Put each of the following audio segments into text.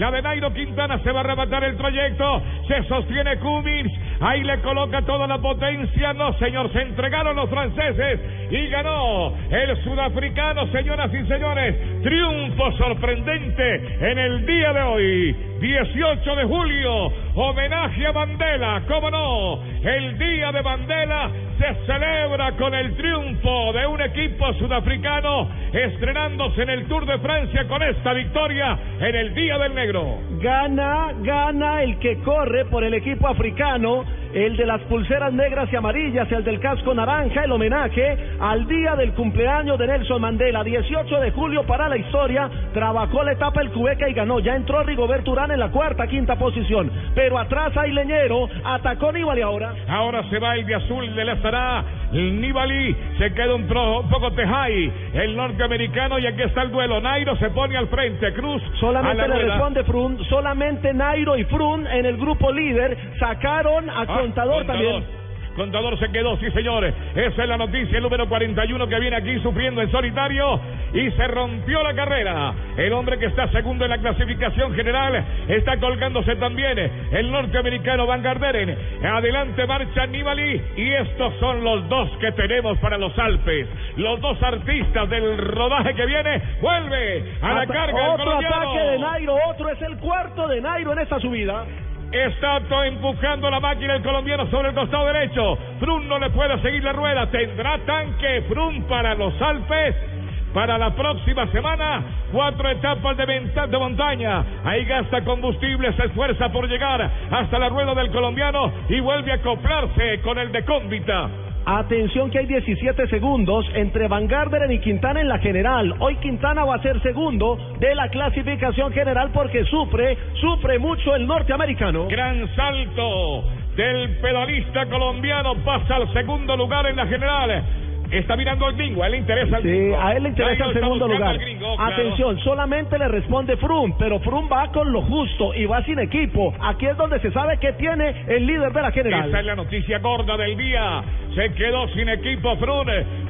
La de Nairo Quintana se va a arrebatar el trayecto. Se sostiene Cummins. Ahí le coloca toda la potencia. No, señor, se entregaron los franceses y ganó el sudafricano, señoras y señores. Triunfo sorprendente en el día de hoy. 18 de julio, homenaje a Mandela, cómo no, el día de Mandela se celebra con el triunfo de un equipo sudafricano estrenándose en el Tour de Francia con esta victoria en el Día del Negro. Gana, gana el que corre por el equipo africano el de las pulseras negras y amarillas, el del casco naranja, el homenaje al día del cumpleaños de Nelson Mandela, 18 de julio para la historia, trabajó la etapa el Cubeca y ganó, ya entró Rigoberto Urán en la cuarta, quinta posición, pero atrás hay Leñero, atacó Nibali ahora. Ahora se va el de azul de estará, Nibali se queda un, poco Tejay, el norteamericano y aquí está el duelo, Nairo se pone al frente, Cruz solamente le responde Frun, solamente Nairo y Frun en el grupo líder sacaron a ah, contador, también. Contador se quedó, sí señores. Esa es la noticia, el número 41 que viene aquí sufriendo en solitario y se rompió la carrera. El hombre que está segundo en la clasificación general está colgándose también el norteamericano Van Garderen. Adelante marcha Nibali y estos son los dos que tenemos para los Alpes. Los dos artistas del rodaje que viene. Vuelve a la carga. Otro ataque de Nairo, otro es el cuarto de Nairo en esta subida. Está empujando la máquina el colombiano sobre el costado derecho. Frun no le puede seguir la rueda. Tendrá tanque Frun para los Alpes. Para la próxima semana, cuatro etapas de, de montaña. Ahí gasta combustible, se esfuerza por llegar hasta la rueda del colombiano y vuelve a acoplarse con el de Cómbita. Atención que hay 17 segundos entre Van Garderen y Quintana en la general. Hoy Quintana va a ser segundo de la clasificación general porque sufre, sufre mucho el norteamericano. Gran salto del pedalista colombiano pasa al segundo lugar en la general está mirando al gringo, a él le interesa el sí, a él le interesa el segundo lugar. Atención, solamente le responde Frum, pero Frum va con lo justo y va sin equipo. Aquí es donde se sabe que tiene el líder de la general. Esa es la noticia gorda del día. Se quedó sin equipo Frum.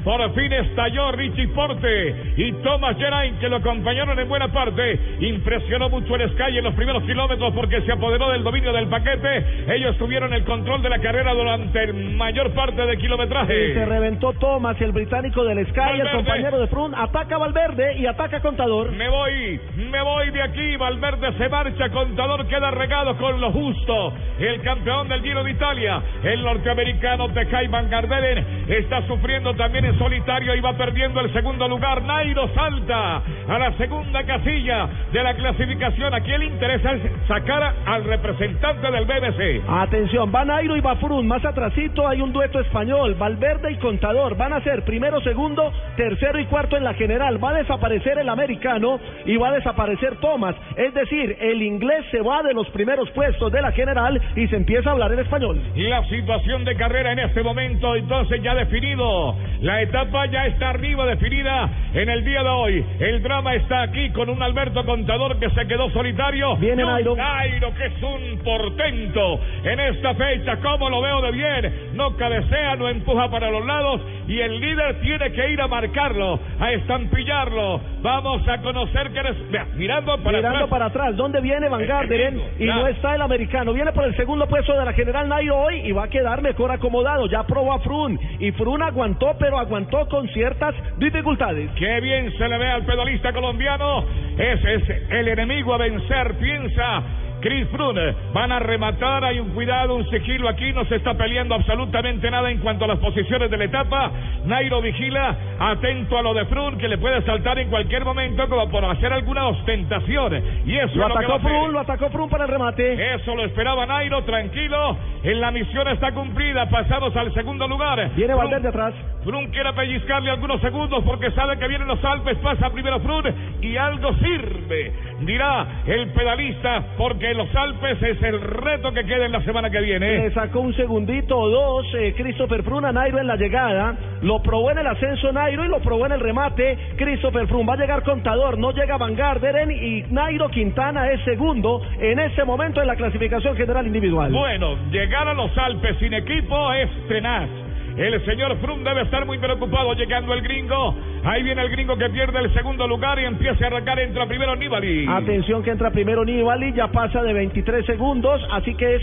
Por fin estalló Richie Porte y Thomas Geraint, que lo acompañaron en buena parte. Impresionó mucho el Sky en los primeros kilómetros porque se apoderó del dominio del paquete. Ellos tuvieron el control de la carrera durante mayor parte del kilometraje. Y se reventó Thomas el británico del Sky, el compañero de Frun, ataca Valverde y ataca Contador. Me voy, me voy de aquí, Valverde se marcha, Contador queda regado con lo justo. El campeón del Giro de Italia, el norteamericano Tejay Van Garderen, está sufriendo también en solitario y va perdiendo el segundo lugar. Nairo salta a la segunda casilla de la clasificación. Aquí el interés es sacar al representante del BBC. Atención, va Nairo y va Frun, más atrasito hay un dueto español, Valverde y Contador, van a ser primero, segundo, tercero y cuarto en la general. Va a desaparecer el americano y va a desaparecer Thomas. Es decir, el inglés se va de los primeros puestos de la general y se empieza a hablar en español. La situación de carrera en este momento, entonces ya definido. La etapa ya está arriba definida en el día de hoy. El drama está aquí con un Alberto Contador que se quedó solitario. Viene Nairo. Nairo que es un portento en esta fecha. Como lo veo de bien. No cabecea, no empuja para los lados y el líder tiene que ir a marcarlo, a estampillarlo. Vamos a conocer que eres. mirando para mirando atrás. para atrás. ¿Dónde viene Van Garderen? Y no está el americano. Viene por el segundo puesto de la General Nairo hoy y va a quedar mejor acomodado. Ya probó a Frun y Frun aguantó, pero aguantó con ciertas dificultades. Qué bien se le ve al pedalista colombiano. Ese es el enemigo a vencer. Piensa Chris Froome van a rematar, hay un cuidado, un sigilo aquí, no se está peleando absolutamente nada en cuanto a las posiciones de la etapa. Nairo vigila, atento a lo de Froome que le puede saltar en cualquier momento como por hacer alguna ostentación. Y eso lo es lo atacó Froome, lo atacó Froome para el remate. Eso lo esperaba Nairo, tranquilo. En la misión está cumplida, pasamos al segundo lugar. Viene Valverde atrás. Froome quiere pellizcarle algunos segundos porque sabe que vienen los Alpes, pasa primero Froome y algo sirve, dirá el pedalista porque los Alpes es el reto que queda en la semana que viene. Le sacó un segundito o dos eh, Christopher Froome a Nairo en la llegada. Lo probó en el ascenso Nairo y lo probó en el remate Christopher Froome. Va a llegar contador, no llega Van Garderen y Nairo Quintana es segundo en ese momento en la clasificación general individual. Bueno, llegar a los Alpes sin equipo es tenaz El señor Frum debe estar muy preocupado llegando el gringo. Ahí viene el gringo que pierde el segundo lugar y empieza a arrancar. Entra primero Nibali. Atención que entra primero Nibali, ya pasa de 23 segundos, así que es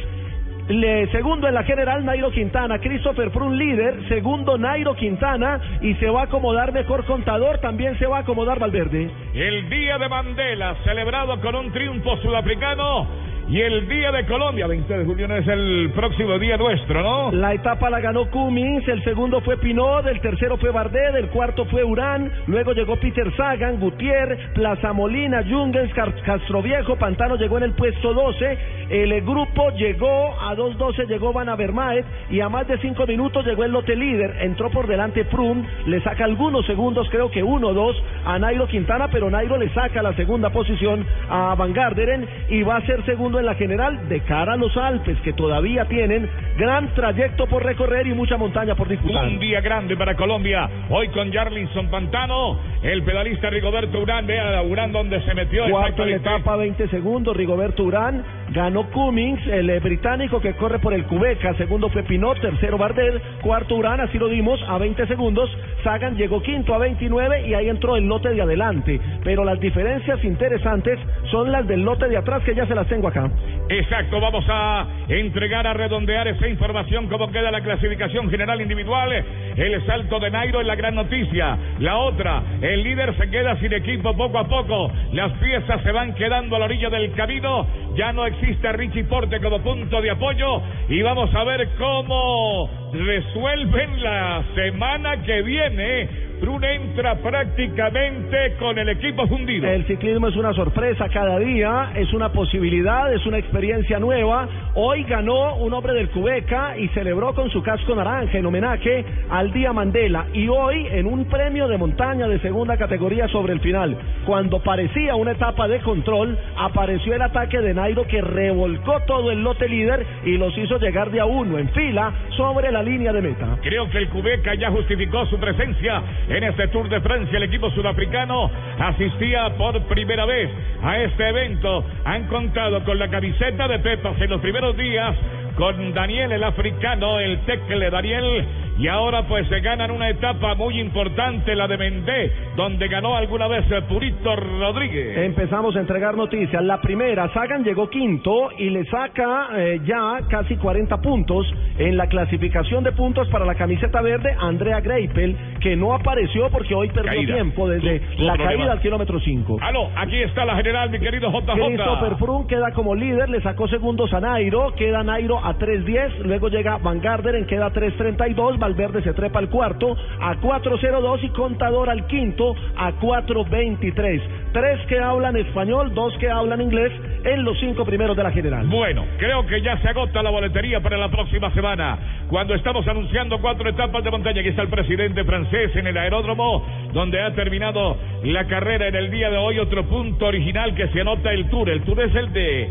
le, segundo en la general, Nairo Quintana. Christopher Frun líder. Segundo, Nairo Quintana. Y se va a acomodar mejor contador. También se va a acomodar Valverde. El día de Mandela, celebrado con un triunfo sudafricano y el día de Colombia, 20 de julio, es el próximo día nuestro, ¿no? La etapa la ganó Cummins, el segundo fue Pinot, el tercero fue Bardet, el cuarto fue Urán, luego llegó Peter Sagan, Gutiérrez, Plaza Molina, Jungens, Castroviejo, Pantano llegó en el puesto 12, el grupo llegó a 2.12, llegó Van Avermaet y a más de 5 minutos llegó el lote líder, entró por delante Froome, le saca algunos segundos, creo que uno o dos a Nairo Quintana, pero Nairo le saca la segunda posición a Van Garderen y va a ser segundo en la general de cara a los Alpes, que todavía tienen gran trayecto por recorrer y mucha montaña por disputar. Un día grande para Colombia, hoy con Jarlinson Pantano, el pedalista Rigoberto Urán, vea Urán donde se metió. Cuarto en la etapa, 20 segundos, Rigoberto Urán, ganó Cummings, el eh, británico que corre por el Cubeca, segundo fue Pinot, tercero Bardet, cuarto Urán, así lo dimos, a 20 segundos, Sagan llegó quinto a 29 y ahí entró el lote de adelante, pero las diferencias interesantes son las del lote de atrás que ya se las tengo acá. Exacto, vamos a entregar a redondear esa información, cómo queda la clasificación general individual. El salto de Nairo es la gran noticia. La otra, el líder se queda sin equipo poco a poco. Las piezas se van quedando a la orilla del camino. Ya no existe Richie Porte como punto de apoyo. Y vamos a ver cómo resuelven la semana que viene Brun entra prácticamente con el equipo fundido. El ciclismo es una sorpresa cada día, es una posibilidad, es una experiencia nueva. Hoy ganó un hombre del Cubeca y celebró con su casco naranja en homenaje al Día Mandela. Y hoy en un premio de montaña de segunda categoría sobre el final, cuando parecía una etapa de control, apareció el ataque de Nairo que revolcó todo el lote líder y los hizo llegar de a uno en fila sobre la línea de meta. Creo que el Cubeca ya justificó su presencia en este Tour de Francia. El equipo sudafricano asistía por primera vez a este evento. Han contado con la camiseta de Pepas en los primeros días con Daniel el africano, el tecle Daniel y ahora pues se ganan una etapa muy importante, la de Mendé, donde ganó alguna vez Purito Rodríguez. Empezamos a entregar noticias. La primera, Sagan llegó quinto y le saca eh, ya casi 40 puntos en la clasificación de puntos para la camiseta verde Andrea Greipel, que no apareció porque hoy perdió tiempo desde la caída al kilómetro 5. Aló, aquí está la general, mi querido JJ. Christopher Froome queda como líder, le sacó segundos a Nairo, queda Nairo a 3.10, luego llega Van Garderen, queda 3.32, Valverde se trepa al cuarto a 4.02 y Contador al quinto a 4.23. Tres que hablan español, dos que hablan inglés en los cinco primeros de la general. Bueno, creo que ya se agota la boletería para la próxima semana. Cuando estamos anunciando cuatro etapas de montaña, aquí está el presidente francés en el aeródromo, donde ha terminado la carrera en el día de hoy. Otro punto original que se anota el tour. El tour es el de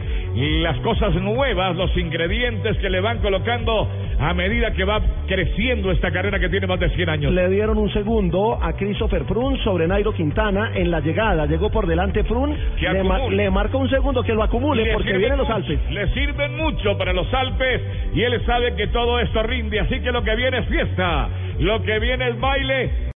las cosas nuevas, los ingredientes que le van colocando a medida que va creciendo esta carrera que tiene más de 100 años. Le dieron un segundo a Christopher Frun sobre Nairo Quintana en la llegada. Llegó por delante Frun, le, le, marcó un segundo que lo acumule porque vienen los Alpes. Le sirven mucho para los Alpes y él sabe que todo esto rinde, así que lo que viene es fiesta, lo que viene es baile